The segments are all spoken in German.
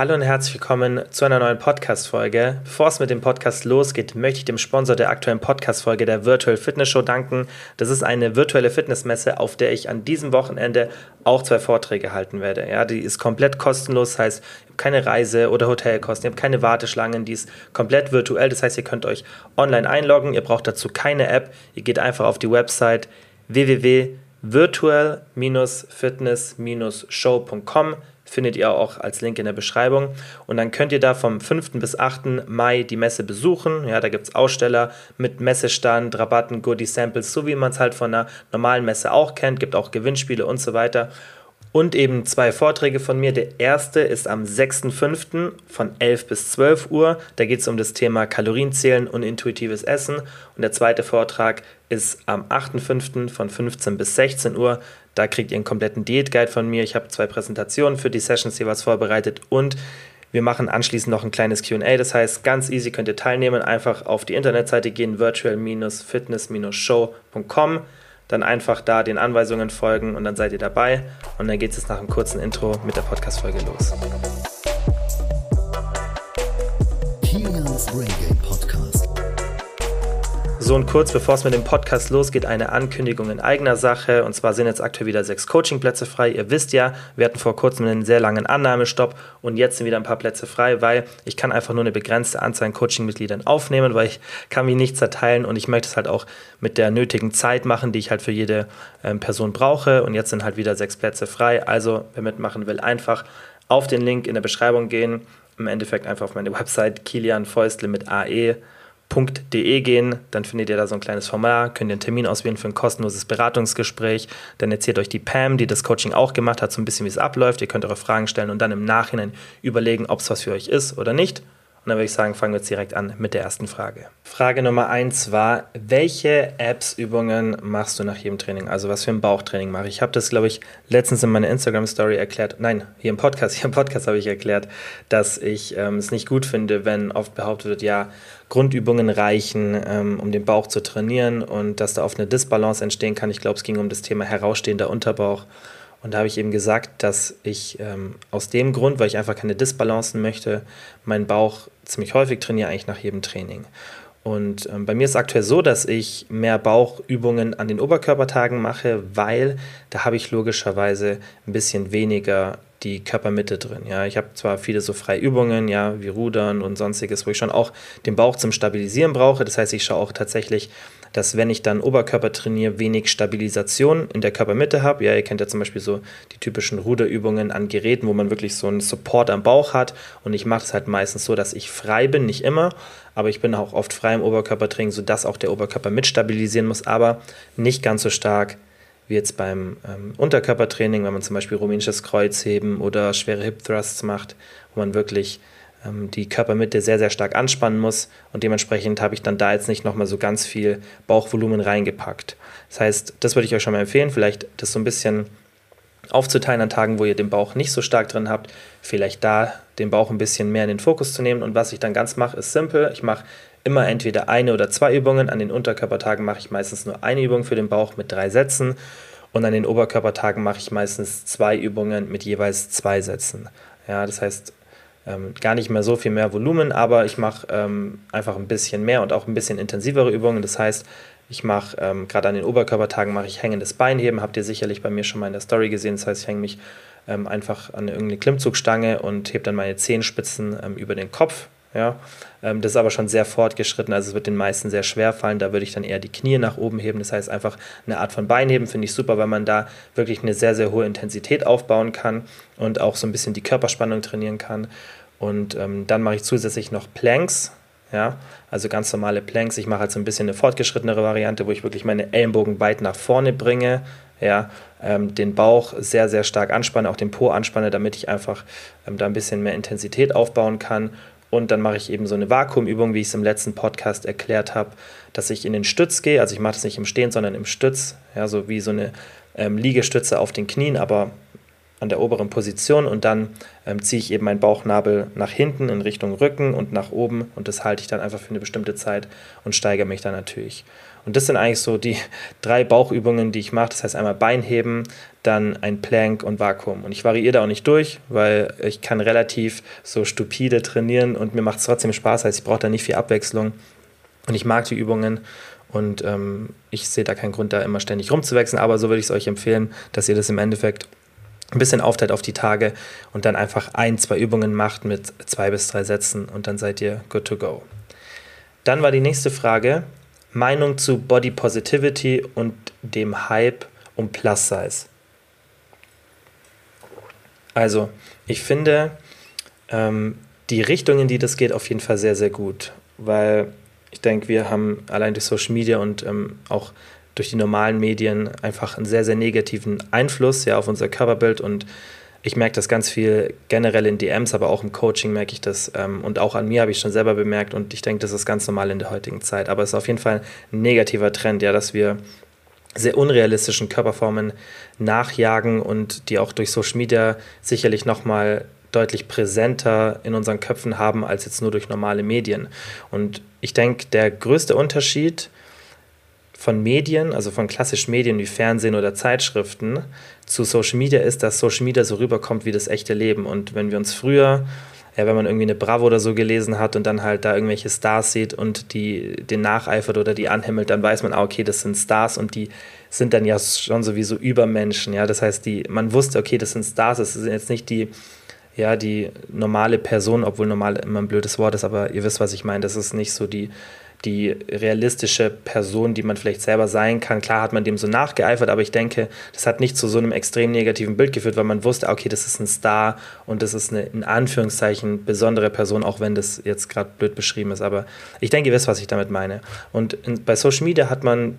Hallo und herzlich willkommen zu einer neuen Podcast-Folge. Bevor es mit dem Podcast losgeht, möchte ich dem Sponsor der aktuellen Podcast-Folge der Virtual Fitness Show danken. Das ist eine virtuelle Fitnessmesse, auf der ich an diesem Wochenende auch zwei Vorträge halten werde. Ja, die ist komplett kostenlos, heißt, ihr habt keine Reise- oder Hotelkosten, ihr habt keine Warteschlangen, die ist komplett virtuell. Das heißt, ihr könnt euch online einloggen, ihr braucht dazu keine App. Ihr geht einfach auf die Website www.virtual-fitness-show.com findet ihr auch als Link in der Beschreibung. Und dann könnt ihr da vom 5. bis 8. Mai die Messe besuchen. Ja, da gibt es Aussteller mit Messestand, Rabatten, Goodie Samples, so wie man es halt von einer normalen Messe auch kennt. Gibt auch Gewinnspiele und so weiter. Und eben zwei Vorträge von mir. Der erste ist am 6.5. von 11 bis 12 Uhr. Da geht es um das Thema Kalorienzählen und intuitives Essen. Und der zweite Vortrag ist am 8.5. von 15 bis 16 Uhr. Da kriegt ihr einen kompletten Diät-Guide von mir. Ich habe zwei Präsentationen für die Sessions jeweils vorbereitet und wir machen anschließend noch ein kleines QA. Das heißt, ganz easy könnt ihr teilnehmen. Einfach auf die Internetseite gehen, virtual-fitness-show.com. Dann einfach da den Anweisungen folgen und dann seid ihr dabei. Und dann geht es nach einem kurzen Intro mit der Podcast-Folge los. So und kurz bevor es mit dem Podcast losgeht, eine Ankündigung in eigener Sache. Und zwar sind jetzt aktuell wieder sechs Coachingplätze frei. Ihr wisst ja, wir hatten vor kurzem einen sehr langen Annahmestopp und jetzt sind wieder ein paar Plätze frei, weil ich kann einfach nur eine begrenzte Anzahl an Coachingmitgliedern aufnehmen, weil ich kann mich nicht zerteilen und ich möchte es halt auch mit der nötigen Zeit machen, die ich halt für jede ähm, Person brauche. Und jetzt sind halt wieder sechs Plätze frei. Also wer mitmachen will, einfach auf den Link in der Beschreibung gehen. Im Endeffekt einfach auf meine Website Kilian Fäustle mit AE www.coaching.de gehen, dann findet ihr da so ein kleines Formular, könnt ihr einen Termin auswählen für ein kostenloses Beratungsgespräch. Dann erzählt euch die Pam, die das Coaching auch gemacht hat, so ein bisschen, wie es abläuft. Ihr könnt eure Fragen stellen und dann im Nachhinein überlegen, ob es was für euch ist oder nicht. Und dann würde ich sagen, fangen wir jetzt direkt an mit der ersten Frage. Frage Nummer eins war, welche Apps-Übungen machst du nach jedem Training? Also was für ein Bauchtraining mache ich? Ich habe das, glaube ich, letztens in meiner Instagram-Story erklärt. Nein, hier im Podcast, hier im Podcast habe ich erklärt, dass ich ähm, es nicht gut finde, wenn oft behauptet wird, ja, Grundübungen reichen, ähm, um den Bauch zu trainieren und dass da oft eine Disbalance entstehen kann. Ich glaube, es ging um das Thema herausstehender Unterbauch. Und da habe ich eben gesagt, dass ich ähm, aus dem Grund, weil ich einfach keine Disbalancen möchte, meinen Bauch ziemlich häufig trainiere, eigentlich nach jedem Training. Und ähm, bei mir ist es aktuell so, dass ich mehr Bauchübungen an den Oberkörpertagen mache, weil da habe ich logischerweise ein bisschen weniger die Körpermitte drin. Ja, ich habe zwar viele so freie Übungen, ja, wie Rudern und sonstiges, wo ich schon auch den Bauch zum Stabilisieren brauche. Das heißt, ich schaue auch tatsächlich, dass wenn ich dann Oberkörper trainiere, wenig Stabilisation in der Körpermitte habe. Ja, ihr kennt ja zum Beispiel so die typischen Ruderübungen an Geräten, wo man wirklich so einen Support am Bauch hat. Und ich mache es halt meistens so, dass ich frei bin, nicht immer, aber ich bin auch oft frei im Oberkörpertraining, sodass auch der Oberkörper mit stabilisieren muss, aber nicht ganz so stark wie jetzt beim ähm, Unterkörpertraining, wenn man zum Beispiel rumänisches Kreuzheben oder schwere Hip Thrusts macht, wo man wirklich die Körpermitte sehr, sehr stark anspannen muss und dementsprechend habe ich dann da jetzt nicht nochmal so ganz viel Bauchvolumen reingepackt. Das heißt, das würde ich euch schon mal empfehlen, vielleicht das so ein bisschen aufzuteilen an Tagen, wo ihr den Bauch nicht so stark drin habt, vielleicht da den Bauch ein bisschen mehr in den Fokus zu nehmen und was ich dann ganz mache, ist simpel. Ich mache immer entweder eine oder zwei Übungen. An den Unterkörpertagen mache ich meistens nur eine Übung für den Bauch mit drei Sätzen. Und an den Oberkörpertagen mache ich meistens zwei Übungen mit jeweils zwei Sätzen. Ja, das heißt, ähm, gar nicht mehr so viel mehr Volumen, aber ich mache ähm, einfach ein bisschen mehr und auch ein bisschen intensivere Übungen. Das heißt, ich mache ähm, gerade an den Oberkörpertagen mache ich hängendes Beinheben, habt ihr sicherlich bei mir schon mal in der Story gesehen. Das heißt, ich hänge mich ähm, einfach an irgendeine Klimmzugstange und hebe dann meine Zehenspitzen ähm, über den Kopf ja, ähm, das ist aber schon sehr fortgeschritten, also es wird den meisten sehr schwer fallen. Da würde ich dann eher die Knie nach oben heben. Das heißt, einfach eine Art von Beinheben finde ich super, weil man da wirklich eine sehr, sehr hohe Intensität aufbauen kann und auch so ein bisschen die Körperspannung trainieren kann. Und ähm, dann mache ich zusätzlich noch Planks. Ja, also ganz normale Planks. Ich mache halt so ein bisschen eine fortgeschrittenere Variante, wo ich wirklich meine Ellenbogen weit nach vorne bringe, ja, ähm, den Bauch sehr, sehr stark anspanne, auch den Po anspanne, damit ich einfach ähm, da ein bisschen mehr Intensität aufbauen kann und dann mache ich eben so eine Vakuumübung, wie ich es im letzten Podcast erklärt habe, dass ich in den Stütz gehe. Also ich mache das nicht im Stehen, sondern im Stütz. Ja, so wie so eine ähm, Liegestütze auf den Knien, aber an der oberen Position und dann ähm, ziehe ich eben meinen Bauchnabel nach hinten in Richtung Rücken und nach oben und das halte ich dann einfach für eine bestimmte Zeit und steigere mich dann natürlich. Und das sind eigentlich so die drei Bauchübungen, die ich mache. Das heißt einmal Beinheben, dann ein Plank und Vakuum. Und ich variiere da auch nicht durch, weil ich kann relativ so stupide trainieren und mir macht es trotzdem Spaß. Das heißt, ich brauche da nicht viel Abwechslung. Und ich mag die Übungen und ähm, ich sehe da keinen Grund, da immer ständig rumzuwechseln. Aber so würde ich es euch empfehlen, dass ihr das im Endeffekt ein bisschen aufteilt auf die Tage und dann einfach ein, zwei Übungen macht mit zwei bis drei Sätzen und dann seid ihr good to go. Dann war die nächste Frage, Meinung zu Body Positivity und dem Hype um Plus Size. Also, ich finde ähm, die Richtung, in die das geht, auf jeden Fall sehr, sehr gut, weil ich denke, wir haben allein durch Social Media und ähm, auch durch die normalen Medien einfach einen sehr, sehr negativen Einfluss ja, auf unser Körperbild und ich merke das ganz viel generell in DMs, aber auch im Coaching merke ich das ähm, und auch an mir habe ich schon selber bemerkt und ich denke, das ist ganz normal in der heutigen Zeit. Aber es ist auf jeden Fall ein negativer Trend, ja, dass wir sehr unrealistischen Körperformen nachjagen und die auch durch Social Media sicherlich nochmal deutlich präsenter in unseren Köpfen haben als jetzt nur durch normale Medien. Und ich denke, der größte Unterschied von Medien, also von klassischen Medien wie Fernsehen oder Zeitschriften, zu Social Media ist, dass Social Media so rüberkommt wie das echte Leben. Und wenn wir uns früher, ja, wenn man irgendwie eine Bravo oder so gelesen hat und dann halt da irgendwelche Stars sieht und die den nacheifert oder die anhimmelt, dann weiß man, ah, okay, das sind Stars und die sind dann ja schon sowieso Übermenschen. Ja, das heißt, die, man wusste, okay, das sind Stars, das sind jetzt nicht die ja, die normale Person, obwohl normal immer ein blödes Wort ist, aber ihr wisst, was ich meine. Das ist nicht so die die realistische Person, die man vielleicht selber sein kann. Klar hat man dem so nachgeeifert, aber ich denke, das hat nicht zu so einem extrem negativen Bild geführt, weil man wusste, okay, das ist ein Star und das ist eine in Anführungszeichen besondere Person, auch wenn das jetzt gerade blöd beschrieben ist. Aber ich denke, ihr wisst, was ich damit meine. Und in, bei Social Media hat man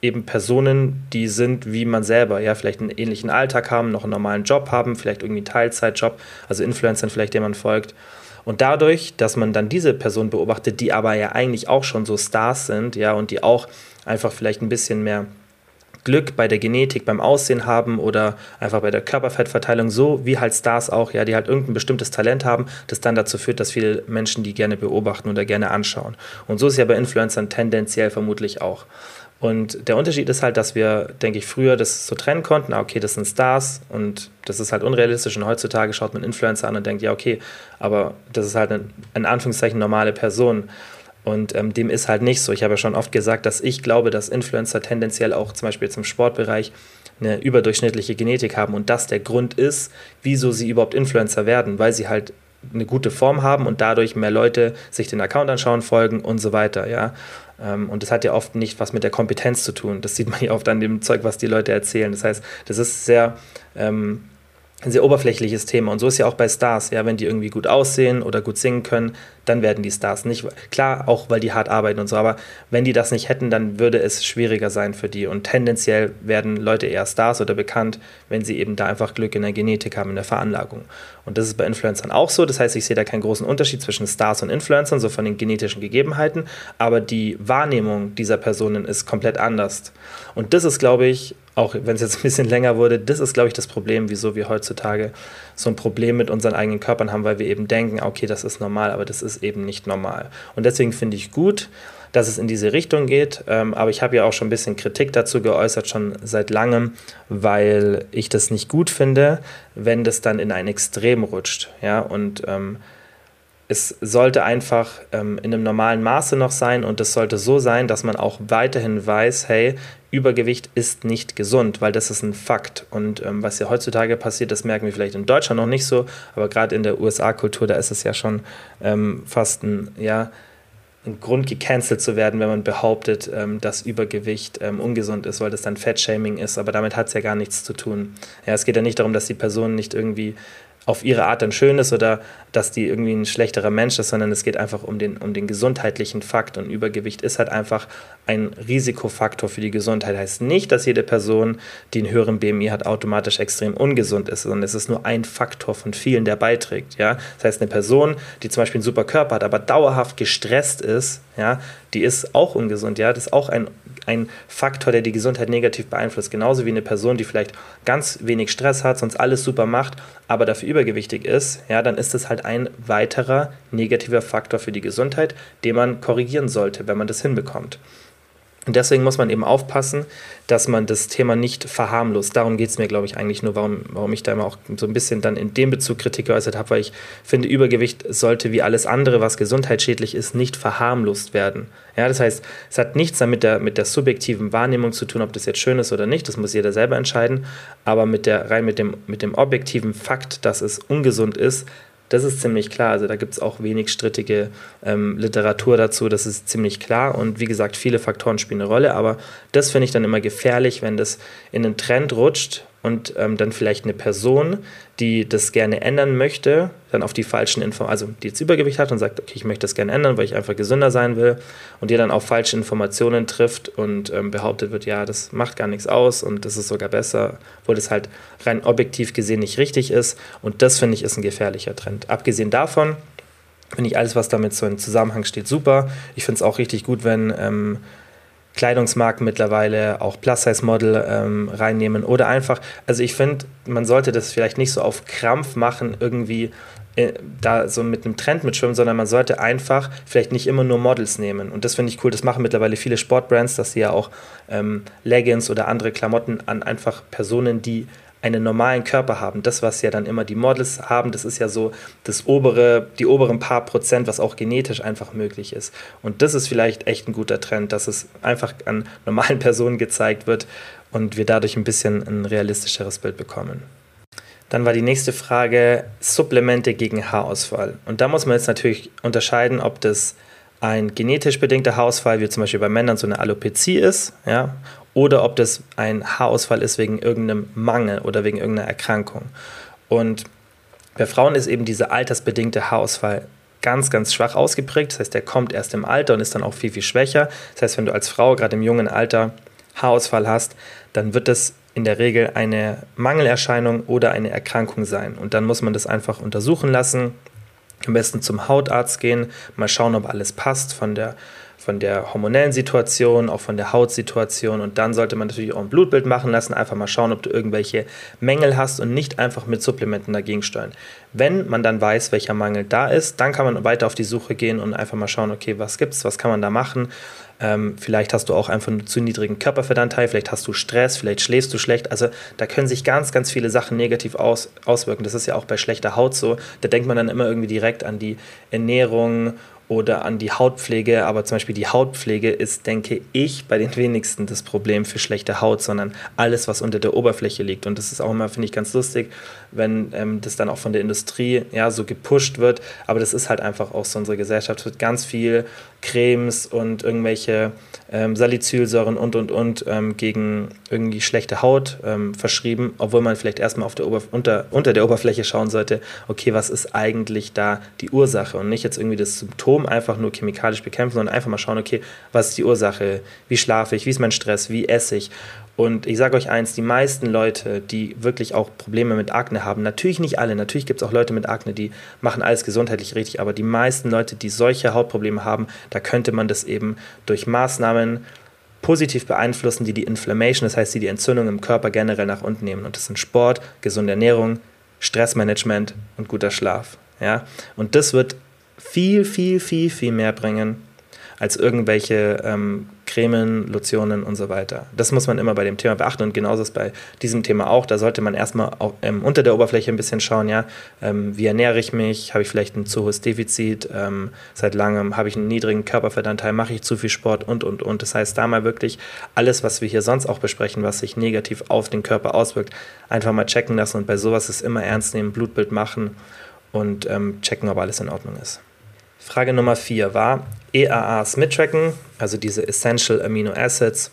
eben Personen, die sind wie man selber, ja, vielleicht einen ähnlichen Alltag haben, noch einen normalen Job haben, vielleicht irgendwie Teilzeitjob, also Influencern vielleicht, dem man folgt. Und dadurch, dass man dann diese Person beobachtet, die aber ja eigentlich auch schon so Stars sind, ja, und die auch einfach vielleicht ein bisschen mehr Glück bei der Genetik, beim Aussehen haben oder einfach bei der Körperfettverteilung, so wie halt Stars auch, ja, die halt irgendein bestimmtes Talent haben, das dann dazu führt, dass viele Menschen die gerne beobachten oder gerne anschauen. Und so ist ja bei Influencern tendenziell vermutlich auch. Und der Unterschied ist halt, dass wir, denke ich, früher das so trennen konnten, ah, okay, das sind Stars und das ist halt unrealistisch und heutzutage schaut man Influencer an und denkt, ja, okay, aber das ist halt eine, in Anführungszeichen normale Person. Und ähm, dem ist halt nicht so. Ich habe ja schon oft gesagt, dass ich glaube, dass Influencer tendenziell auch zum Beispiel zum Sportbereich eine überdurchschnittliche Genetik haben und das der Grund ist, wieso sie überhaupt Influencer werden, weil sie halt eine gute Form haben und dadurch mehr Leute sich den Account anschauen, folgen und so weiter, ja. Ähm, und das hat ja oft nicht was mit der Kompetenz zu tun. Das sieht man ja oft an dem Zeug, was die Leute erzählen. Das heißt, das ist sehr ähm, ein sehr oberflächliches Thema. Und so ist ja auch bei Stars, ja, wenn die irgendwie gut aussehen oder gut singen können, dann werden die Stars nicht. Klar, auch weil die hart arbeiten und so, aber wenn die das nicht hätten, dann würde es schwieriger sein für die. Und tendenziell werden Leute eher Stars oder bekannt, wenn sie eben da einfach Glück in der Genetik haben, in der Veranlagung. Und das ist bei Influencern auch so. Das heißt, ich sehe da keinen großen Unterschied zwischen Stars und Influencern, so von den genetischen Gegebenheiten, aber die Wahrnehmung dieser Personen ist komplett anders. Und das ist, glaube ich, auch wenn es jetzt ein bisschen länger wurde, das ist, glaube ich, das Problem, wieso wir heutzutage so ein Problem mit unseren eigenen Körpern haben, weil wir eben denken, okay, das ist normal, aber das ist eben nicht normal. Und deswegen finde ich gut, dass es in diese Richtung geht. Ähm, aber ich habe ja auch schon ein bisschen Kritik dazu geäußert, schon seit langem, weil ich das nicht gut finde, wenn das dann in ein Extrem rutscht. Ja, und ähm, es sollte einfach ähm, in einem normalen Maße noch sein und es sollte so sein, dass man auch weiterhin weiß, hey, Übergewicht ist nicht gesund, weil das ist ein Fakt. Und ähm, was ja heutzutage passiert, das merken wir vielleicht in Deutschland noch nicht so, aber gerade in der USA-Kultur, da ist es ja schon ähm, fast ein, ja, ein Grund, gecancelt zu werden, wenn man behauptet, ähm, dass Übergewicht ähm, ungesund ist, weil das dann Fettshaming ist. Aber damit hat es ja gar nichts zu tun. Ja, es geht ja nicht darum, dass die Person nicht irgendwie auf ihre Art dann schön ist oder dass die irgendwie ein schlechterer Mensch ist, sondern es geht einfach um den, um den gesundheitlichen Fakt. Und Übergewicht ist halt einfach ein Risikofaktor für die Gesundheit. Heißt nicht, dass jede Person, die einen höheren BMI hat, automatisch extrem ungesund ist, sondern es ist nur ein Faktor von vielen, der beiträgt. Ja? Das heißt, eine Person, die zum Beispiel einen super Körper hat, aber dauerhaft gestresst ist, ja, die ist auch ungesund. Ja? Das ist auch ein ein Faktor, der die Gesundheit negativ beeinflusst. Genauso wie eine Person, die vielleicht ganz wenig Stress hat, sonst alles super macht, aber dafür übergewichtig ist, ja, dann ist das halt ein weiterer negativer Faktor für die Gesundheit, den man korrigieren sollte, wenn man das hinbekommt. Und deswegen muss man eben aufpassen, dass man das Thema nicht verharmlost. Darum geht es mir, glaube ich, eigentlich nur, warum, warum ich da immer auch so ein bisschen dann in dem Bezug Kritik geäußert habe, weil ich finde, Übergewicht sollte wie alles andere, was gesundheitsschädlich ist, nicht verharmlost werden. Ja, das heißt, es hat nichts damit der, mit der subjektiven Wahrnehmung zu tun, ob das jetzt schön ist oder nicht, das muss jeder selber entscheiden, aber mit der, rein mit dem, mit dem objektiven Fakt, dass es ungesund ist, das ist ziemlich klar. Also da gibt es auch wenig strittige ähm, Literatur dazu. Das ist ziemlich klar. Und wie gesagt, viele Faktoren spielen eine Rolle. Aber das finde ich dann immer gefährlich, wenn das in einen Trend rutscht und ähm, dann vielleicht eine Person, die das gerne ändern möchte, dann auf die falschen Informationen, also die jetzt Übergewicht hat und sagt, okay, ich möchte das gerne ändern, weil ich einfach gesünder sein will und die dann auf falsche Informationen trifft und ähm, behauptet wird, ja, das macht gar nichts aus und das ist sogar besser, obwohl das halt rein objektiv gesehen nicht richtig ist und das finde ich ist ein gefährlicher Trend. Abgesehen davon finde ich alles, was damit so in Zusammenhang steht, super. Ich finde es auch richtig gut, wenn ähm, Kleidungsmarken mittlerweile auch Plus-Size-Model ähm, reinnehmen oder einfach, also ich finde, man sollte das vielleicht nicht so auf Krampf machen, irgendwie äh, da so mit einem Trend mitschwimmen, sondern man sollte einfach vielleicht nicht immer nur Models nehmen. Und das finde ich cool, das machen mittlerweile viele Sportbrands, dass sie ja auch ähm, Leggings oder andere Klamotten an einfach Personen, die einen normalen Körper haben. Das, was ja dann immer die Models haben, das ist ja so das obere, die oberen paar Prozent, was auch genetisch einfach möglich ist. Und das ist vielleicht echt ein guter Trend, dass es einfach an normalen Personen gezeigt wird und wir dadurch ein bisschen ein realistischeres Bild bekommen. Dann war die nächste Frage Supplemente gegen Haarausfall. Und da muss man jetzt natürlich unterscheiden, ob das ein genetisch bedingter Haarausfall, wie zum Beispiel bei Männern so eine Alopezie ist, ja, oder ob das ein Haarausfall ist wegen irgendeinem Mangel oder wegen irgendeiner Erkrankung. Und bei Frauen ist eben dieser altersbedingte Haarausfall ganz, ganz schwach ausgeprägt. Das heißt, der kommt erst im Alter und ist dann auch viel, viel schwächer. Das heißt, wenn du als Frau gerade im jungen Alter Haarausfall hast, dann wird das in der Regel eine Mangelerscheinung oder eine Erkrankung sein. Und dann muss man das einfach untersuchen lassen. Am besten zum Hautarzt gehen, mal schauen, ob alles passt von der von der hormonellen Situation, auch von der Hautsituation. Und dann sollte man natürlich auch ein Blutbild machen lassen, einfach mal schauen, ob du irgendwelche Mängel hast und nicht einfach mit Supplementen dagegen steuern. Wenn man dann weiß, welcher Mangel da ist, dann kann man weiter auf die Suche gehen und einfach mal schauen, okay, was gibt's, was kann man da machen. Ähm, vielleicht hast du auch einfach einen zu niedrigen Körperfettanteil, vielleicht hast du Stress, vielleicht schläfst du schlecht. Also da können sich ganz, ganz viele Sachen negativ aus, auswirken. Das ist ja auch bei schlechter Haut so. Da denkt man dann immer irgendwie direkt an die Ernährung oder an die Hautpflege. Aber zum Beispiel die Hautpflege ist, denke ich, bei den wenigsten das Problem für schlechte Haut, sondern alles, was unter der Oberfläche liegt. Und das ist auch immer, finde ich, ganz lustig, wenn ähm, das dann auch von der Industrie ja so gepusht wird. Aber das ist halt einfach auch so unsere Gesellschaft. Es wird ganz viel Cremes und irgendwelche ähm, Salicylsäuren und und und ähm, gegen irgendwie schlechte Haut ähm, verschrieben, obwohl man vielleicht erstmal auf der Oberf unter, unter der Oberfläche schauen sollte, okay, was ist eigentlich da die Ursache und nicht jetzt irgendwie das Symptom einfach nur chemikalisch bekämpfen, sondern einfach mal schauen, okay, was ist die Ursache, wie schlafe ich, wie ist mein Stress, wie esse ich und ich sage euch eins, die meisten Leute, die wirklich auch Probleme mit Akne haben, natürlich nicht alle, natürlich gibt es auch Leute mit Akne, die machen alles gesundheitlich richtig, aber die meisten Leute, die solche Hautprobleme haben, da könnte man das eben durch Maßnahmen positiv beeinflussen, die die Inflammation, das heißt, die die Entzündung im Körper generell nach unten nehmen. Und das sind Sport, gesunde Ernährung, Stressmanagement und guter Schlaf. Ja? Und das wird viel, viel, viel, viel mehr bringen als irgendwelche ähm, Cremen, Lotionen und so weiter. Das muss man immer bei dem Thema beachten und genauso ist bei diesem Thema auch. Da sollte man erstmal auch, ähm, unter der Oberfläche ein bisschen schauen, ja, ähm, wie ernähre ich mich, habe ich vielleicht ein zu hohes Defizit, ähm, seit langem habe ich einen niedrigen Körperfettanteil, mache ich zu viel Sport und, und, und. Das heißt, da mal wirklich alles, was wir hier sonst auch besprechen, was sich negativ auf den Körper auswirkt, einfach mal checken lassen und bei sowas ist immer ernst nehmen, Blutbild machen und ähm, checken, ob alles in Ordnung ist. Frage Nummer 4 war EAAs mittracken, also diese Essential Amino Acids.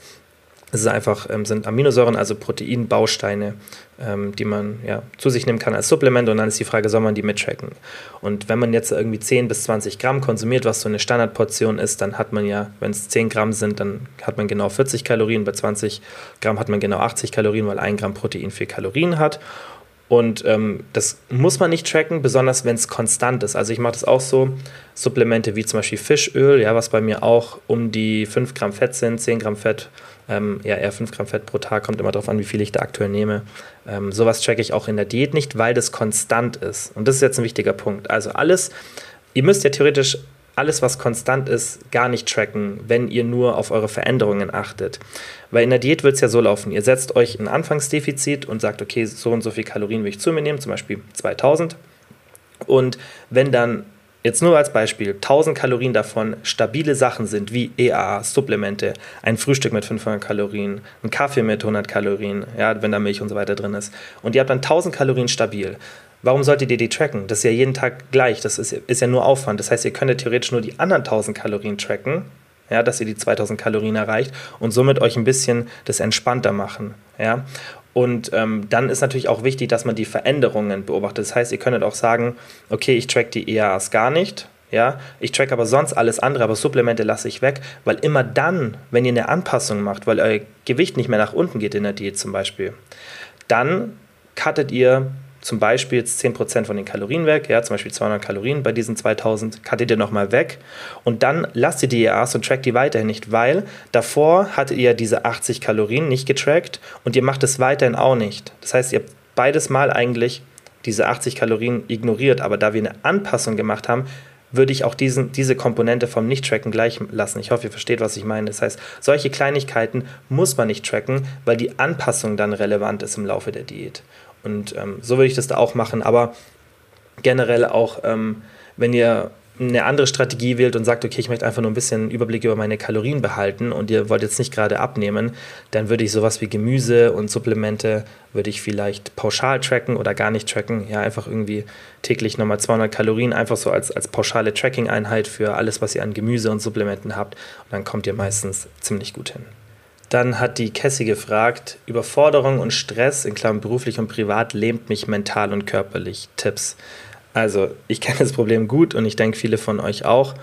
Es ist einfach, ähm, sind Aminosäuren, also Proteinbausteine, ähm, die man ja, zu sich nehmen kann als Supplement. Und dann ist die Frage, soll man die mittracken? Und wenn man jetzt irgendwie 10 bis 20 Gramm konsumiert, was so eine Standardportion ist, dann hat man ja, wenn es 10 Gramm sind, dann hat man genau 40 Kalorien. Bei 20 Gramm hat man genau 80 Kalorien, weil ein Gramm Protein 4 Kalorien hat. Und ähm, das muss man nicht tracken, besonders wenn es konstant ist. Also ich mache das auch so, Supplemente wie zum Beispiel Fischöl, ja, was bei mir auch um die 5 Gramm Fett sind, 10 Gramm Fett, ähm, ja eher 5 Gramm Fett pro Tag, kommt immer darauf an, wie viel ich da aktuell nehme. Ähm, sowas tracke ich auch in der Diät nicht, weil das konstant ist. Und das ist jetzt ein wichtiger Punkt. Also alles, ihr müsst ja theoretisch alles, was konstant ist, gar nicht tracken, wenn ihr nur auf eure Veränderungen achtet. Weil in der Diät wird es ja so laufen, ihr setzt euch ein Anfangsdefizit und sagt, okay, so und so viel Kalorien will ich zu mir nehmen, zum Beispiel 2000. Und wenn dann jetzt nur als Beispiel 1000 Kalorien davon stabile Sachen sind, wie EAA, Supplemente, ein Frühstück mit 500 Kalorien, ein Kaffee mit 100 Kalorien, ja, wenn da Milch und so weiter drin ist, und ihr habt dann 1000 Kalorien stabil, Warum solltet ihr die tracken? Das ist ja jeden Tag gleich. Das ist, ist ja nur Aufwand. Das heißt, ihr könnt theoretisch nur die anderen 1000 Kalorien tracken, ja, dass ihr die 2000 Kalorien erreicht und somit euch ein bisschen das entspannter machen. Ja. Und ähm, dann ist natürlich auch wichtig, dass man die Veränderungen beobachtet. Das heißt, ihr könntet auch sagen, okay, ich track die EAAs gar nicht. Ja, ich track aber sonst alles andere, aber Supplemente lasse ich weg, weil immer dann, wenn ihr eine Anpassung macht, weil euer Gewicht nicht mehr nach unten geht in der Diät zum Beispiel, dann cuttet ihr zum Beispiel jetzt 10% von den Kalorien weg, ja, zum Beispiel 200 Kalorien bei diesen 2000, cuttet ihr nochmal weg und dann lasst ihr die EAs und trackt die weiterhin nicht, weil davor hattet ihr diese 80 Kalorien nicht getrackt und ihr macht es weiterhin auch nicht. Das heißt, ihr habt beides Mal eigentlich diese 80 Kalorien ignoriert, aber da wir eine Anpassung gemacht haben, würde ich auch diesen, diese Komponente vom Nicht-Tracken gleich lassen. Ich hoffe, ihr versteht, was ich meine. Das heißt, solche Kleinigkeiten muss man nicht tracken, weil die Anpassung dann relevant ist im Laufe der Diät. Und ähm, so würde ich das da auch machen. Aber generell auch, ähm, wenn ihr eine andere Strategie wählt und sagt, okay, ich möchte einfach nur ein bisschen Überblick über meine Kalorien behalten und ihr wollt jetzt nicht gerade abnehmen, dann würde ich sowas wie Gemüse und Supplemente, würde ich vielleicht pauschal tracken oder gar nicht tracken. Ja, einfach irgendwie täglich nochmal 200 Kalorien, einfach so als, als pauschale Tracking-Einheit für alles, was ihr an Gemüse und Supplementen habt. Und dann kommt ihr meistens ziemlich gut hin. Dann hat die Cassie gefragt, Überforderung und Stress, in Klammern beruflich und privat, lähmt mich mental und körperlich. Tipps. Also, ich kenne das Problem gut und ich denke, viele von euch auch.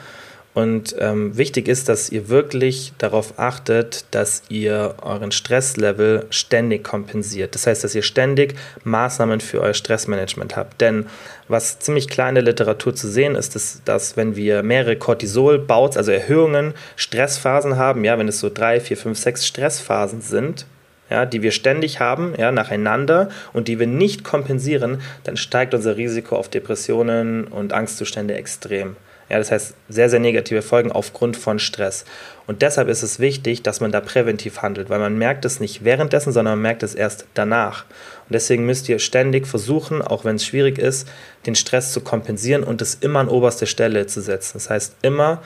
Und ähm, wichtig ist, dass ihr wirklich darauf achtet, dass ihr euren Stresslevel ständig kompensiert. Das heißt, dass ihr ständig Maßnahmen für euer Stressmanagement habt. Denn was ziemlich klar in der Literatur zu sehen ist, ist, dass wenn wir mehrere Cortisol-Bouts, also Erhöhungen, Stressphasen haben, ja, wenn es so drei, vier, fünf, sechs Stressphasen sind, ja, die wir ständig haben, ja, nacheinander und die wir nicht kompensieren, dann steigt unser Risiko auf Depressionen und Angstzustände extrem. Ja, das heißt, sehr, sehr negative Folgen aufgrund von Stress. Und deshalb ist es wichtig, dass man da präventiv handelt, weil man merkt es nicht währenddessen, sondern man merkt es erst danach. Und deswegen müsst ihr ständig versuchen, auch wenn es schwierig ist, den Stress zu kompensieren und es immer an oberste Stelle zu setzen. Das heißt, immer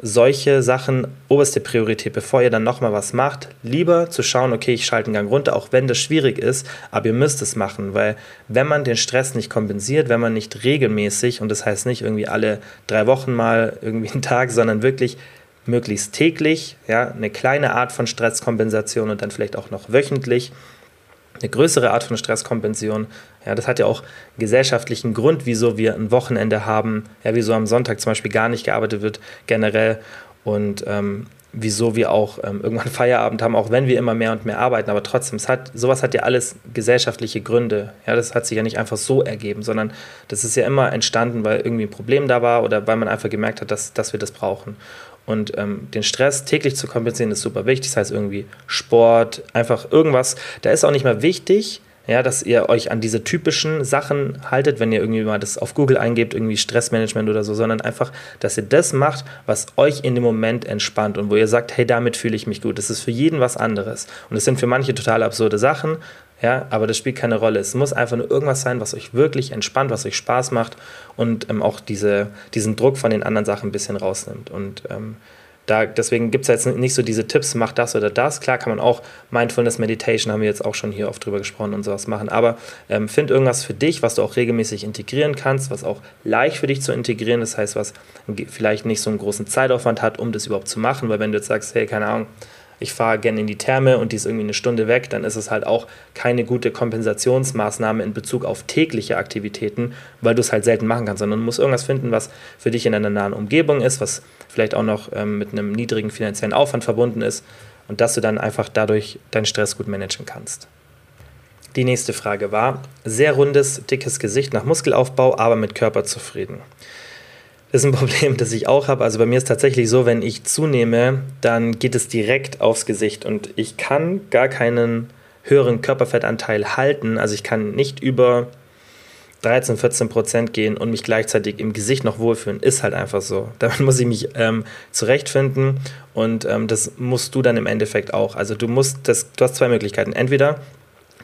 solche Sachen oberste Priorität, bevor ihr dann nochmal was macht, lieber zu schauen, okay, ich schalte einen Gang runter, auch wenn das schwierig ist, aber ihr müsst es machen, weil wenn man den Stress nicht kompensiert, wenn man nicht regelmäßig, und das heißt nicht irgendwie alle drei Wochen mal irgendwie einen Tag, sondern wirklich möglichst täglich, ja, eine kleine Art von Stresskompensation und dann vielleicht auch noch wöchentlich, eine größere Art von Stresskompensation. Ja, das hat ja auch gesellschaftlichen Grund, wieso wir ein Wochenende haben, ja, wieso am Sonntag zum Beispiel gar nicht gearbeitet wird, generell. Und ähm, wieso wir auch ähm, irgendwann Feierabend haben, auch wenn wir immer mehr und mehr arbeiten. Aber trotzdem, es hat, sowas hat ja alles gesellschaftliche Gründe. Ja, das hat sich ja nicht einfach so ergeben, sondern das ist ja immer entstanden, weil irgendwie ein Problem da war oder weil man einfach gemerkt hat, dass, dass wir das brauchen. Und ähm, den Stress täglich zu kompensieren ist super wichtig. Das heißt irgendwie Sport, einfach irgendwas. Da ist auch nicht mehr wichtig, ja, dass ihr euch an diese typischen Sachen haltet, wenn ihr irgendwie mal das auf Google eingebt, irgendwie Stressmanagement oder so, sondern einfach, dass ihr das macht, was euch in dem Moment entspannt und wo ihr sagt, hey, damit fühle ich mich gut. Das ist für jeden was anderes. Und es sind für manche total absurde Sachen, ja, aber das spielt keine Rolle. Es muss einfach nur irgendwas sein, was euch wirklich entspannt, was euch Spaß macht und ähm, auch diese, diesen Druck von den anderen Sachen ein bisschen rausnimmt. Und ähm, da, deswegen gibt es jetzt nicht so diese Tipps, mach das oder das. Klar kann man auch Mindfulness Meditation, haben wir jetzt auch schon hier oft drüber gesprochen und sowas machen. Aber ähm, find irgendwas für dich, was du auch regelmäßig integrieren kannst, was auch leicht für dich zu integrieren, das heißt, was vielleicht nicht so einen großen Zeitaufwand hat, um das überhaupt zu machen. Weil wenn du jetzt sagst, hey, keine Ahnung, ich fahre gerne in die Therme und die ist irgendwie eine Stunde weg, dann ist es halt auch keine gute Kompensationsmaßnahme in Bezug auf tägliche Aktivitäten, weil du es halt selten machen kannst, sondern du musst irgendwas finden, was für dich in einer nahen Umgebung ist, was vielleicht auch noch ähm, mit einem niedrigen finanziellen Aufwand verbunden ist und dass du dann einfach dadurch deinen Stress gut managen kannst. Die nächste Frage war, sehr rundes, dickes Gesicht nach Muskelaufbau, aber mit Körper zufrieden. Ist ein Problem, das ich auch habe. Also bei mir ist tatsächlich so, wenn ich zunehme, dann geht es direkt aufs Gesicht und ich kann gar keinen höheren Körperfettanteil halten. Also ich kann nicht über 13, 14 Prozent gehen und mich gleichzeitig im Gesicht noch wohlfühlen. Ist halt einfach so. Damit muss ich mich ähm, zurechtfinden und ähm, das musst du dann im Endeffekt auch. Also du musst das, du hast zwei Möglichkeiten. Entweder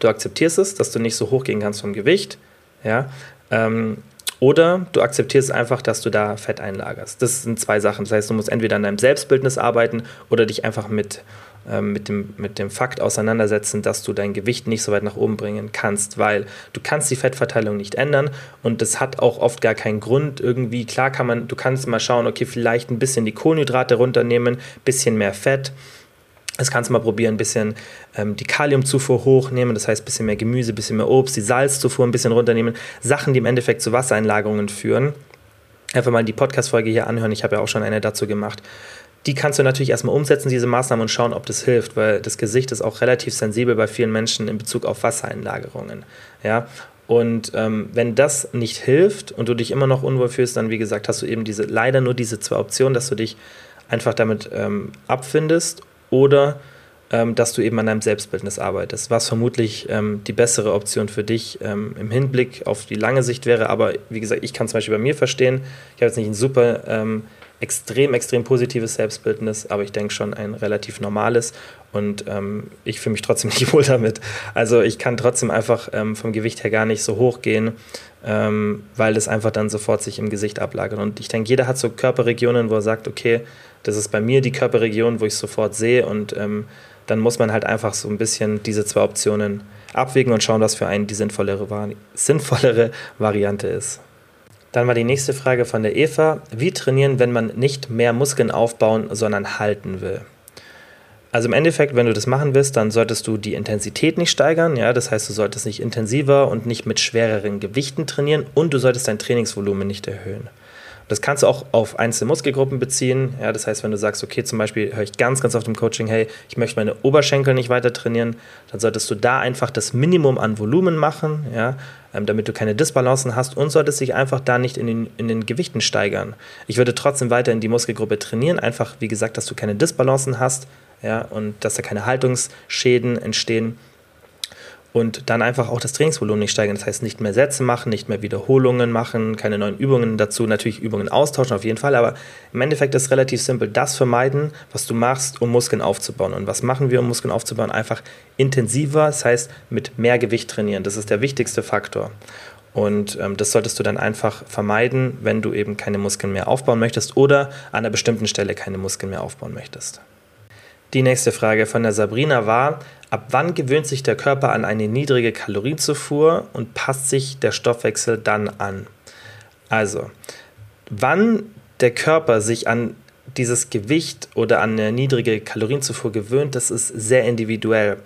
du akzeptierst es, dass du nicht so hoch gehen kannst vom Gewicht, ja, ähm, oder du akzeptierst einfach, dass du da Fett einlagerst. Das sind zwei Sachen. Das heißt, du musst entweder an deinem Selbstbildnis arbeiten oder dich einfach mit, ähm, mit, dem, mit dem Fakt auseinandersetzen, dass du dein Gewicht nicht so weit nach oben bringen kannst, weil du kannst die Fettverteilung nicht ändern und das hat auch oft gar keinen Grund irgendwie. Klar kann man, du kannst mal schauen, okay, vielleicht ein bisschen die Kohlenhydrate runternehmen, bisschen mehr Fett das kannst du mal probieren, ein bisschen ähm, die Kaliumzufuhr hochnehmen, das heißt ein bisschen mehr Gemüse, ein bisschen mehr Obst, die Salzzufuhr ein bisschen runternehmen. Sachen, die im Endeffekt zu Wassereinlagerungen führen. Einfach mal die Podcast-Folge hier anhören, ich habe ja auch schon eine dazu gemacht. Die kannst du natürlich erstmal umsetzen, diese Maßnahmen, und schauen, ob das hilft, weil das Gesicht ist auch relativ sensibel bei vielen Menschen in Bezug auf Wassereinlagerungen. Ja? Und ähm, wenn das nicht hilft und du dich immer noch unwohl fühlst, dann wie gesagt, hast du eben diese leider nur diese zwei Optionen, dass du dich einfach damit ähm, abfindest oder ähm, dass du eben an deinem Selbstbildnis arbeitest, was vermutlich ähm, die bessere Option für dich ähm, im Hinblick auf die lange Sicht wäre. Aber wie gesagt, ich kann zum Beispiel bei mir verstehen, ich habe jetzt nicht ein super ähm, extrem, extrem positives Selbstbildnis, aber ich denke schon ein relativ normales und ähm, ich fühle mich trotzdem nicht wohl damit. Also ich kann trotzdem einfach ähm, vom Gewicht her gar nicht so hoch gehen, weil das einfach dann sofort sich im Gesicht ablagert. Und ich denke, jeder hat so Körperregionen, wo er sagt, okay, das ist bei mir die Körperregion, wo ich sofort sehe und ähm, dann muss man halt einfach so ein bisschen diese zwei Optionen abwägen und schauen, was für einen die sinnvollere, sinnvollere Variante ist. Dann war die nächste Frage von der Eva. Wie trainieren, wenn man nicht mehr Muskeln aufbauen, sondern halten will? Also im Endeffekt, wenn du das machen willst, dann solltest du die Intensität nicht steigern. Ja? Das heißt, du solltest nicht intensiver und nicht mit schwereren Gewichten trainieren und du solltest dein Trainingsvolumen nicht erhöhen. Das kannst du auch auf einzelne Muskelgruppen beziehen. Ja, das heißt, wenn du sagst, okay, zum Beispiel höre ich ganz, ganz oft im Coaching, hey, ich möchte meine Oberschenkel nicht weiter trainieren, dann solltest du da einfach das Minimum an Volumen machen, ja, ähm, damit du keine Disbalancen hast und solltest dich einfach da nicht in den, in den Gewichten steigern. Ich würde trotzdem weiter in die Muskelgruppe trainieren, einfach wie gesagt, dass du keine Disbalancen hast ja, und dass da keine Haltungsschäden entstehen und dann einfach auch das Trainingsvolumen nicht steigern. Das heißt, nicht mehr Sätze machen, nicht mehr Wiederholungen machen, keine neuen Übungen dazu, natürlich Übungen austauschen auf jeden Fall, aber im Endeffekt ist es relativ simpel. Das vermeiden, was du machst, um Muskeln aufzubauen. Und was machen wir, um Muskeln aufzubauen? Einfach intensiver, das heißt mit mehr Gewicht trainieren. Das ist der wichtigste Faktor. Und ähm, das solltest du dann einfach vermeiden, wenn du eben keine Muskeln mehr aufbauen möchtest oder an einer bestimmten Stelle keine Muskeln mehr aufbauen möchtest. Die nächste Frage von der Sabrina war, ab wann gewöhnt sich der Körper an eine niedrige Kalorienzufuhr und passt sich der Stoffwechsel dann an? Also, wann der Körper sich an dieses Gewicht oder an eine niedrige Kalorienzufuhr gewöhnt, das ist sehr individuell,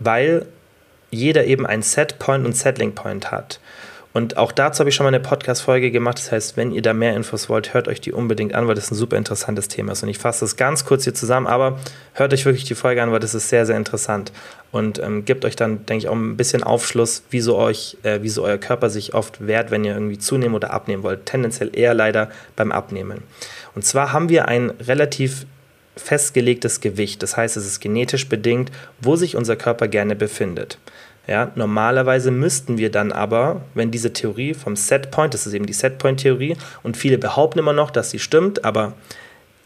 weil jeder eben ein Setpoint und Settling Point hat. Und auch dazu habe ich schon mal eine Podcast-Folge gemacht. Das heißt, wenn ihr da mehr Infos wollt, hört euch die unbedingt an, weil das ein super interessantes Thema ist. Und ich fasse das ganz kurz hier zusammen, aber hört euch wirklich die Folge an, weil das ist sehr, sehr interessant. Und ähm, gibt euch dann, denke ich, auch ein bisschen Aufschluss, wieso euch, äh, wieso euer Körper sich oft wehrt, wenn ihr irgendwie zunehmen oder abnehmen wollt. Tendenziell eher leider beim Abnehmen. Und zwar haben wir ein relativ festgelegtes Gewicht. Das heißt, es ist genetisch bedingt, wo sich unser Körper gerne befindet. Ja, normalerweise müssten wir dann aber, wenn diese Theorie vom Setpoint, das ist eben die Setpoint-Theorie, und viele behaupten immer noch, dass sie stimmt, aber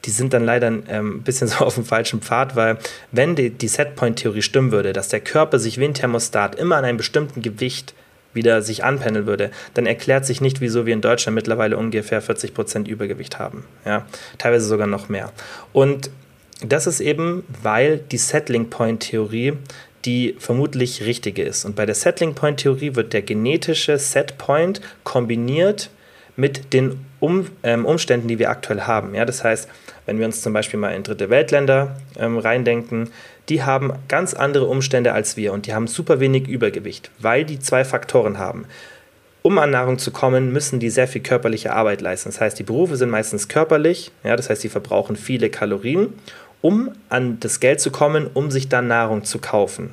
die sind dann leider ähm, ein bisschen so auf dem falschen Pfad, weil wenn die, die Setpoint-Theorie stimmen würde, dass der Körper sich wie ein Thermostat immer an einem bestimmten Gewicht wieder sich anpendeln würde, dann erklärt sich nicht, wieso wir in Deutschland mittlerweile ungefähr 40 Prozent Übergewicht haben. Ja, teilweise sogar noch mehr. Und das ist eben, weil die Settling Point Theorie die vermutlich richtige ist. Und bei der Settling Point Theorie wird der genetische Set Point kombiniert mit den um, ähm, Umständen, die wir aktuell haben. Ja, das heißt, wenn wir uns zum Beispiel mal in dritte Weltländer ähm, reindenken, die haben ganz andere Umstände als wir und die haben super wenig Übergewicht, weil die zwei Faktoren haben. Um an Nahrung zu kommen, müssen die sehr viel körperliche Arbeit leisten. Das heißt, die Berufe sind meistens körperlich, ja, das heißt, sie verbrauchen viele Kalorien um an das Geld zu kommen, um sich dann Nahrung zu kaufen.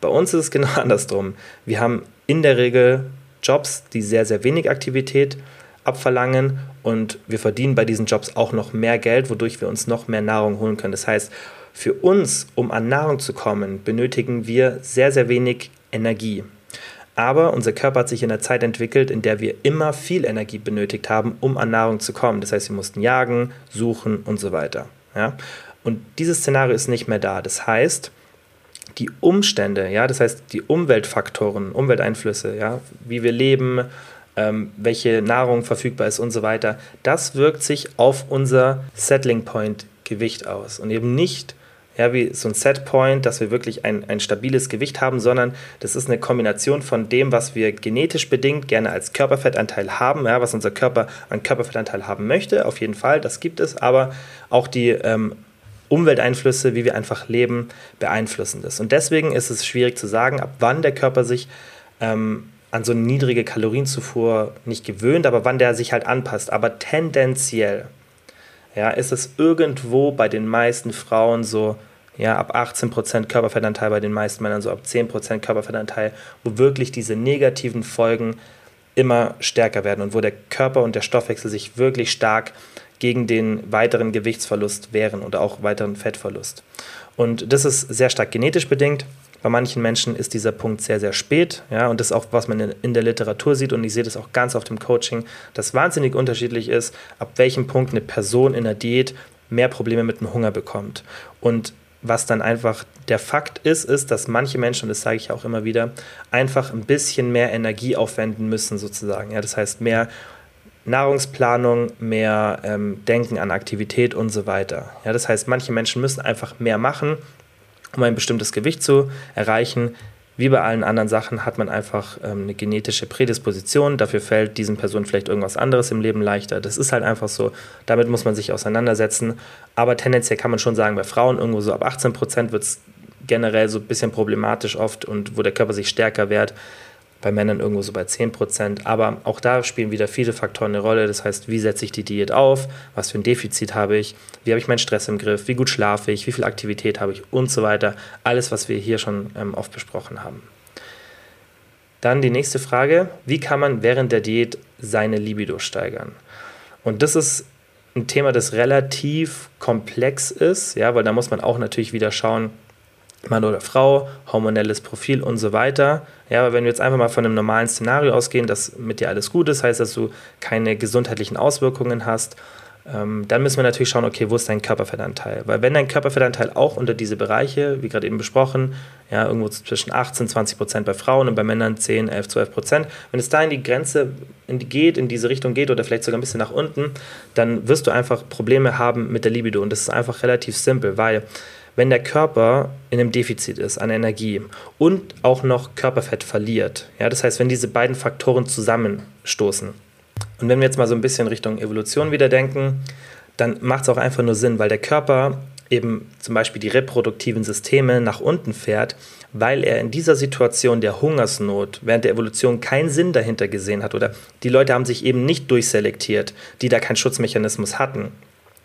Bei uns ist es genau andersrum. Wir haben in der Regel Jobs, die sehr, sehr wenig Aktivität abverlangen und wir verdienen bei diesen Jobs auch noch mehr Geld, wodurch wir uns noch mehr Nahrung holen können. Das heißt, für uns, um an Nahrung zu kommen, benötigen wir sehr, sehr wenig Energie. Aber unser Körper hat sich in einer Zeit entwickelt, in der wir immer viel Energie benötigt haben, um an Nahrung zu kommen. Das heißt, wir mussten jagen, suchen und so weiter. Ja? Und dieses Szenario ist nicht mehr da. Das heißt, die Umstände, ja, das heißt die Umweltfaktoren, Umwelteinflüsse, ja, wie wir leben, ähm, welche Nahrung verfügbar ist und so weiter, das wirkt sich auf unser Settling Point Gewicht aus und eben nicht ja, wie so ein Setpoint, dass wir wirklich ein, ein stabiles Gewicht haben, sondern das ist eine Kombination von dem, was wir genetisch bedingt gerne als Körperfettanteil haben, ja, was unser Körper an Körperfettanteil haben möchte, auf jeden Fall, das gibt es, aber auch die ähm, Umwelteinflüsse, wie wir einfach leben, beeinflussen das. Und deswegen ist es schwierig zu sagen, ab wann der Körper sich ähm, an so eine niedrige Kalorienzufuhr nicht gewöhnt, aber wann der sich halt anpasst. Aber tendenziell ja, ist es irgendwo bei den meisten Frauen so, ja, ab 18% Körperfettanteil, bei den meisten Männern so ab 10% Körperfettanteil, wo wirklich diese negativen Folgen immer stärker werden und wo der Körper und der Stoffwechsel sich wirklich stark gegen den weiteren Gewichtsverlust wehren oder auch weiteren Fettverlust. Und das ist sehr stark genetisch bedingt. Bei manchen Menschen ist dieser Punkt sehr, sehr spät. Ja, und das ist auch, was man in der Literatur sieht. Und ich sehe das auch ganz oft im Coaching, dass wahnsinnig unterschiedlich ist, ab welchem Punkt eine Person in der Diät mehr Probleme mit dem Hunger bekommt. Und was dann einfach der Fakt ist, ist, dass manche Menschen, und das sage ich auch immer wieder, einfach ein bisschen mehr Energie aufwenden müssen, sozusagen. Ja, das heißt, mehr Nahrungsplanung, mehr ähm, Denken an Aktivität und so weiter. Ja, das heißt, manche Menschen müssen einfach mehr machen, um ein bestimmtes Gewicht zu erreichen. Wie bei allen anderen Sachen hat man einfach ähm, eine genetische Prädisposition. Dafür fällt diesen Personen vielleicht irgendwas anderes im Leben leichter. Das ist halt einfach so. Damit muss man sich auseinandersetzen. Aber tendenziell kann man schon sagen, bei Frauen irgendwo so ab 18 Prozent wird es generell so ein bisschen problematisch oft und wo der Körper sich stärker wehrt bei Männern irgendwo so bei 10 Prozent. Aber auch da spielen wieder viele Faktoren eine Rolle. Das heißt, wie setze ich die Diät auf? Was für ein Defizit habe ich? Wie habe ich meinen Stress im Griff? Wie gut schlafe ich? Wie viel Aktivität habe ich? Und so weiter. Alles, was wir hier schon ähm, oft besprochen haben. Dann die nächste Frage. Wie kann man während der Diät seine Libido steigern? Und das ist ein Thema, das relativ komplex ist, ja, weil da muss man auch natürlich wieder schauen, Mann oder Frau, hormonelles Profil und so weiter. Ja, aber wenn wir jetzt einfach mal von einem normalen Szenario ausgehen, dass mit dir alles gut ist, heißt, dass du keine gesundheitlichen Auswirkungen hast, ähm, dann müssen wir natürlich schauen, okay, wo ist dein Körperfettanteil? Weil wenn dein Körperfettanteil auch unter diese Bereiche, wie gerade eben besprochen, ja, irgendwo zwischen 18, 20 Prozent bei Frauen und bei Männern 10, 11, 12 Prozent, wenn es da in die Grenze in die geht, in diese Richtung geht oder vielleicht sogar ein bisschen nach unten, dann wirst du einfach Probleme haben mit der Libido. Und das ist einfach relativ simpel, weil wenn der Körper in einem Defizit ist an Energie und auch noch Körperfett verliert. Ja, das heißt, wenn diese beiden Faktoren zusammenstoßen. Und wenn wir jetzt mal so ein bisschen Richtung Evolution wieder denken, dann macht es auch einfach nur Sinn, weil der Körper eben zum Beispiel die reproduktiven Systeme nach unten fährt, weil er in dieser Situation der Hungersnot während der Evolution keinen Sinn dahinter gesehen hat oder die Leute haben sich eben nicht durchselektiert, die da keinen Schutzmechanismus hatten.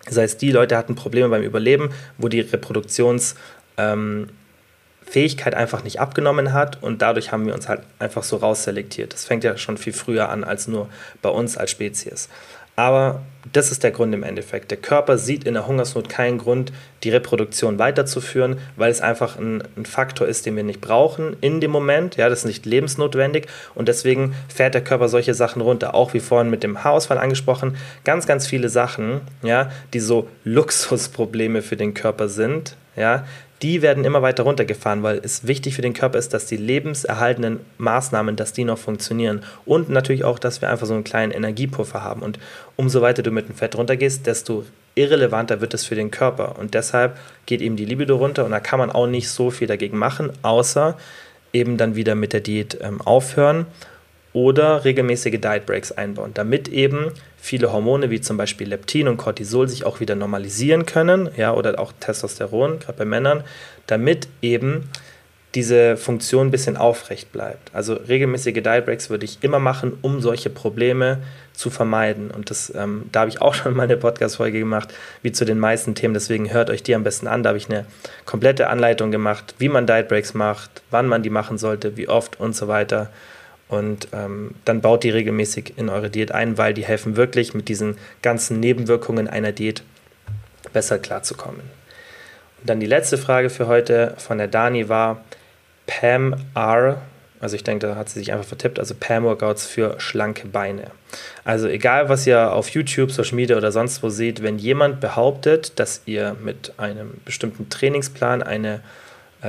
Das heißt, die Leute hatten Probleme beim Überleben, wo die Reproduktionsfähigkeit ähm, einfach nicht abgenommen hat und dadurch haben wir uns halt einfach so rausselektiert. Das fängt ja schon viel früher an als nur bei uns als Spezies. Aber das ist der Grund im Endeffekt. Der Körper sieht in der Hungersnot keinen Grund, die Reproduktion weiterzuführen, weil es einfach ein, ein, Faktor ist, den wir nicht brauchen in dem Moment. Ja, das ist nicht lebensnotwendig und deswegen fährt der Körper solche Sachen runter. Auch wie vorhin mit dem Haarausfall angesprochen, ganz, ganz viele Sachen, ja, die so Luxusprobleme für den Körper sind, ja, die werden immer weiter runtergefahren, weil es wichtig für den Körper ist, dass die lebenserhaltenden Maßnahmen, dass die noch funktionieren. Und natürlich auch, dass wir einfach so einen kleinen Energiepuffer haben. Und umso weiter du mit dem Fett runtergehst, desto irrelevanter wird es für den Körper. Und deshalb geht eben die Libido runter und da kann man auch nicht so viel dagegen machen, außer eben dann wieder mit der Diät ähm, aufhören oder regelmäßige Diet Breaks einbauen, damit eben viele Hormone wie zum Beispiel Leptin und Cortisol sich auch wieder normalisieren können, ja, oder auch Testosteron, gerade bei Männern, damit eben diese Funktion ein bisschen aufrecht bleibt. Also regelmäßige Diet Breaks würde ich immer machen, um solche Probleme zu vermeiden. Und das, ähm, da habe ich auch schon mal eine Podcast-Folge gemacht, wie zu den meisten Themen. Deswegen hört euch die am besten an. Da habe ich eine komplette Anleitung gemacht, wie man Diet Breaks macht, wann man die machen sollte, wie oft und so weiter. Und ähm, dann baut die regelmäßig in eure Diät ein, weil die helfen wirklich mit diesen ganzen Nebenwirkungen einer Diät besser klarzukommen. Und dann die letzte Frage für heute von der Dani war Pam R. Also ich denke, da hat sie sich einfach vertippt. Also Pam Workouts für schlanke Beine. Also egal, was ihr auf YouTube, Social Media oder sonst wo seht, wenn jemand behauptet, dass ihr mit einem bestimmten Trainingsplan eine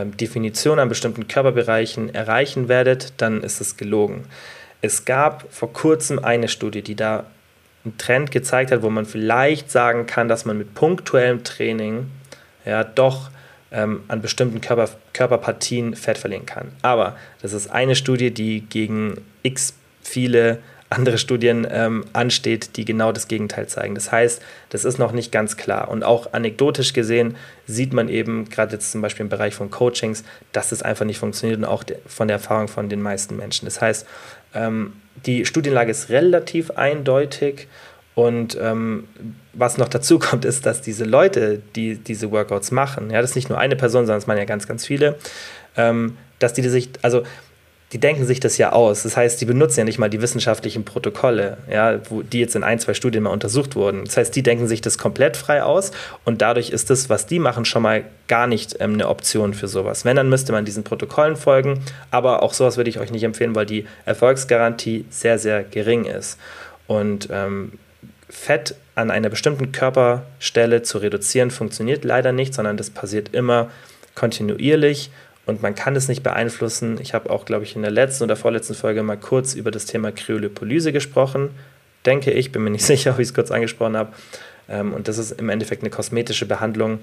Definition an bestimmten Körperbereichen erreichen werdet, dann ist es gelogen. Es gab vor kurzem eine Studie, die da einen Trend gezeigt hat, wo man vielleicht sagen kann, dass man mit punktuellem Training ja doch ähm, an bestimmten Körper, Körperpartien Fett verlieren kann. Aber das ist eine Studie, die gegen x viele andere Studien ähm, ansteht, die genau das Gegenteil zeigen. Das heißt, das ist noch nicht ganz klar. Und auch anekdotisch gesehen sieht man eben, gerade jetzt zum Beispiel im Bereich von Coachings, dass das einfach nicht funktioniert und auch von der Erfahrung von den meisten Menschen. Das heißt, ähm, die Studienlage ist relativ eindeutig und ähm, was noch dazu kommt, ist, dass diese Leute, die diese Workouts machen, ja, das ist nicht nur eine Person, sondern es machen ja ganz, ganz viele, ähm, dass die sich, also die denken sich das ja aus. Das heißt, die benutzen ja nicht mal die wissenschaftlichen Protokolle, ja, wo die jetzt in ein, zwei Studien mal untersucht wurden. Das heißt, die denken sich das komplett frei aus und dadurch ist das, was die machen, schon mal gar nicht ähm, eine Option für sowas. Wenn, dann müsste man diesen Protokollen folgen, aber auch sowas würde ich euch nicht empfehlen, weil die Erfolgsgarantie sehr, sehr gering ist. Und ähm, Fett an einer bestimmten Körperstelle zu reduzieren funktioniert leider nicht, sondern das passiert immer kontinuierlich und man kann es nicht beeinflussen. Ich habe auch, glaube ich, in der letzten oder vorletzten Folge mal kurz über das Thema Kryolipolyse gesprochen. Denke ich, bin mir nicht sicher, ob ich es kurz angesprochen habe. Ähm, und das ist im Endeffekt eine kosmetische Behandlung.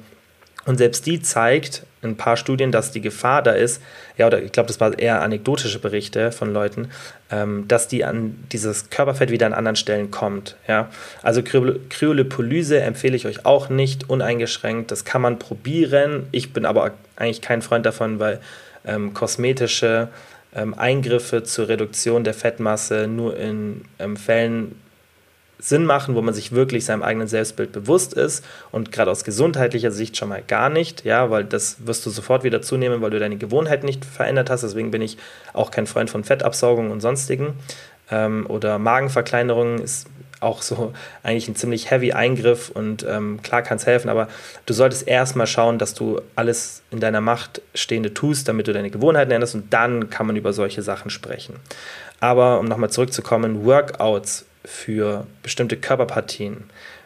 Und selbst die zeigt in ein paar Studien, dass die Gefahr da ist, ja, oder ich glaube, das war eher anekdotische Berichte von Leuten, ähm, dass die an dieses Körperfett wieder an anderen Stellen kommt. Ja? Also Kryolipolyse empfehle ich euch auch nicht uneingeschränkt. Das kann man probieren. Ich bin aber eigentlich kein Freund davon, weil ähm, kosmetische ähm, Eingriffe zur Reduktion der Fettmasse nur in ähm, Fällen Sinn machen, wo man sich wirklich seinem eigenen Selbstbild bewusst ist und gerade aus gesundheitlicher Sicht schon mal gar nicht, ja, weil das wirst du sofort wieder zunehmen, weil du deine Gewohnheit nicht verändert hast. Deswegen bin ich auch kein Freund von Fettabsaugung und sonstigen. Ähm, oder Magenverkleinerung ist auch so eigentlich ein ziemlich heavy Eingriff und ähm, klar kann es helfen, aber du solltest erstmal schauen, dass du alles in deiner Macht Stehende tust, damit du deine Gewohnheiten änderst und dann kann man über solche Sachen sprechen. Aber um nochmal zurückzukommen, Workouts für bestimmte Körperpartien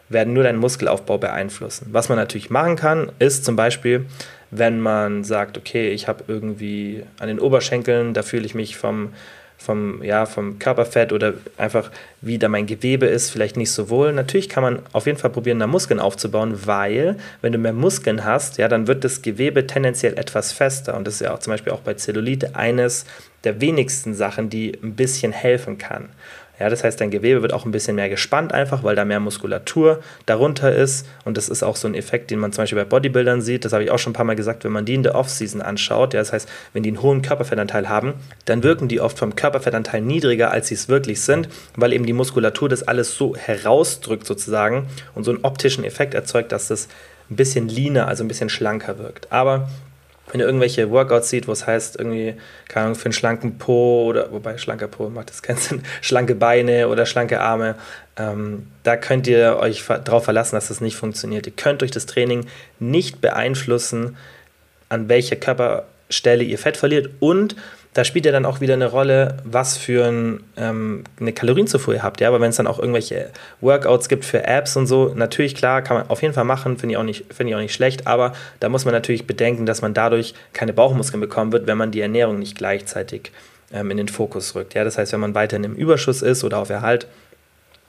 werden nur deinen Muskelaufbau beeinflussen. Was man natürlich machen kann, ist zum Beispiel, wenn man sagt, okay, ich habe irgendwie an den Oberschenkeln, da fühle ich mich vom, vom, ja, vom Körperfett oder einfach wie da mein Gewebe ist, vielleicht nicht so wohl. Natürlich kann man auf jeden Fall probieren, da Muskeln aufzubauen, weil wenn du mehr Muskeln hast, ja, dann wird das Gewebe tendenziell etwas fester. Und das ist ja auch zum Beispiel auch bei Zellulite eines der wenigsten Sachen, die ein bisschen helfen kann. Ja, das heißt, dein Gewebe wird auch ein bisschen mehr gespannt, einfach weil da mehr Muskulatur darunter ist. Und das ist auch so ein Effekt, den man zum Beispiel bei Bodybuildern sieht. Das habe ich auch schon ein paar Mal gesagt, wenn man die in der Off-Season anschaut. Ja, das heißt, wenn die einen hohen Körperfettanteil haben, dann wirken die oft vom Körperfettanteil niedriger, als sie es wirklich sind, weil eben die Muskulatur das alles so herausdrückt sozusagen und so einen optischen Effekt erzeugt, dass das ein bisschen leaner, also ein bisschen schlanker wirkt. Aber wenn ihr irgendwelche Workouts sieht, wo es heißt, irgendwie, keine Ahnung, für einen schlanken Po oder, wobei schlanker Po macht das keinen Sinn, schlanke Beine oder schlanke Arme, ähm, da könnt ihr euch darauf verlassen, dass das nicht funktioniert. Ihr könnt durch das Training nicht beeinflussen, an welcher Körperstelle ihr Fett verliert und da spielt ja dann auch wieder eine Rolle, was für ein, ähm, eine Kalorienzufuhr ihr habt. Ja? Aber wenn es dann auch irgendwelche Workouts gibt für Apps und so, natürlich klar, kann man auf jeden Fall machen, finde ich, auch nicht, find ich auch nicht schlecht. Aber da muss man natürlich bedenken, dass man dadurch keine Bauchmuskeln bekommen wird, wenn man die Ernährung nicht gleichzeitig ähm, in den Fokus rückt. Ja? Das heißt, wenn man weiterhin im Überschuss ist oder auf Erhalt,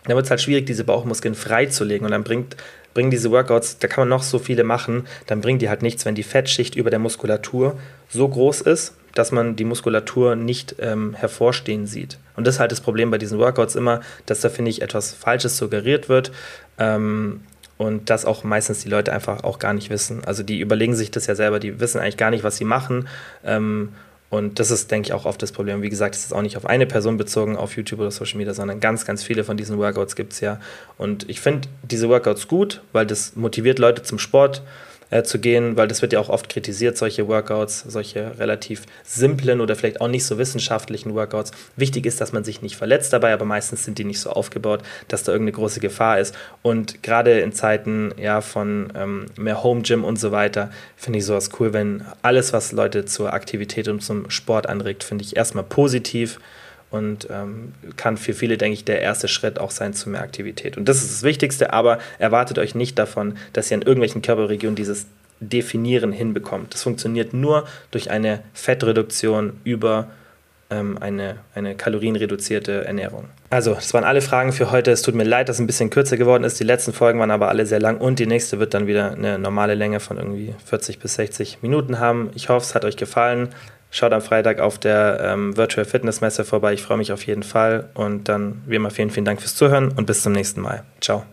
dann wird es halt schwierig, diese Bauchmuskeln freizulegen. Und dann bringt, bringen diese Workouts, da kann man noch so viele machen, dann bringt die halt nichts, wenn die Fettschicht über der Muskulatur so groß ist, dass man die Muskulatur nicht ähm, hervorstehen sieht. Und das ist halt das Problem bei diesen Workouts immer, dass da, finde ich, etwas Falsches suggeriert wird. Ähm, und das auch meistens die Leute einfach auch gar nicht wissen. Also die überlegen sich das ja selber, die wissen eigentlich gar nicht, was sie machen. Ähm, und das ist, denke ich, auch oft das Problem. Wie gesagt, es ist auch nicht auf eine Person bezogen, auf YouTube oder Social Media, sondern ganz, ganz viele von diesen Workouts gibt es ja. Und ich finde diese Workouts gut, weil das motiviert Leute zum Sport äh, zu gehen, weil das wird ja auch oft kritisiert, solche Workouts, solche relativ simplen oder vielleicht auch nicht so wissenschaftlichen Workouts. Wichtig ist, dass man sich nicht verletzt dabei, aber meistens sind die nicht so aufgebaut, dass da irgendeine große Gefahr ist. Und gerade in Zeiten ja, von ähm, mehr Home Gym und so weiter, finde ich sowas cool, wenn alles, was Leute zur Aktivität und zum Sport anregt, finde ich erstmal positiv und ähm, kann für viele, denke ich, der erste Schritt auch sein zu mehr Aktivität. Und das ist das Wichtigste, aber erwartet euch nicht davon, dass ihr in irgendwelchen Körperregionen dieses Definieren hinbekommt. Das funktioniert nur durch eine Fettreduktion über ähm, eine, eine kalorienreduzierte Ernährung. Also, das waren alle Fragen für heute. Es tut mir leid, dass es ein bisschen kürzer geworden ist. Die letzten Folgen waren aber alle sehr lang und die nächste wird dann wieder eine normale Länge von irgendwie 40 bis 60 Minuten haben. Ich hoffe, es hat euch gefallen. Schaut am Freitag auf der ähm, Virtual Fitness Messe vorbei. Ich freue mich auf jeden Fall. Und dann, wie immer, vielen, vielen Dank fürs Zuhören und bis zum nächsten Mal. Ciao.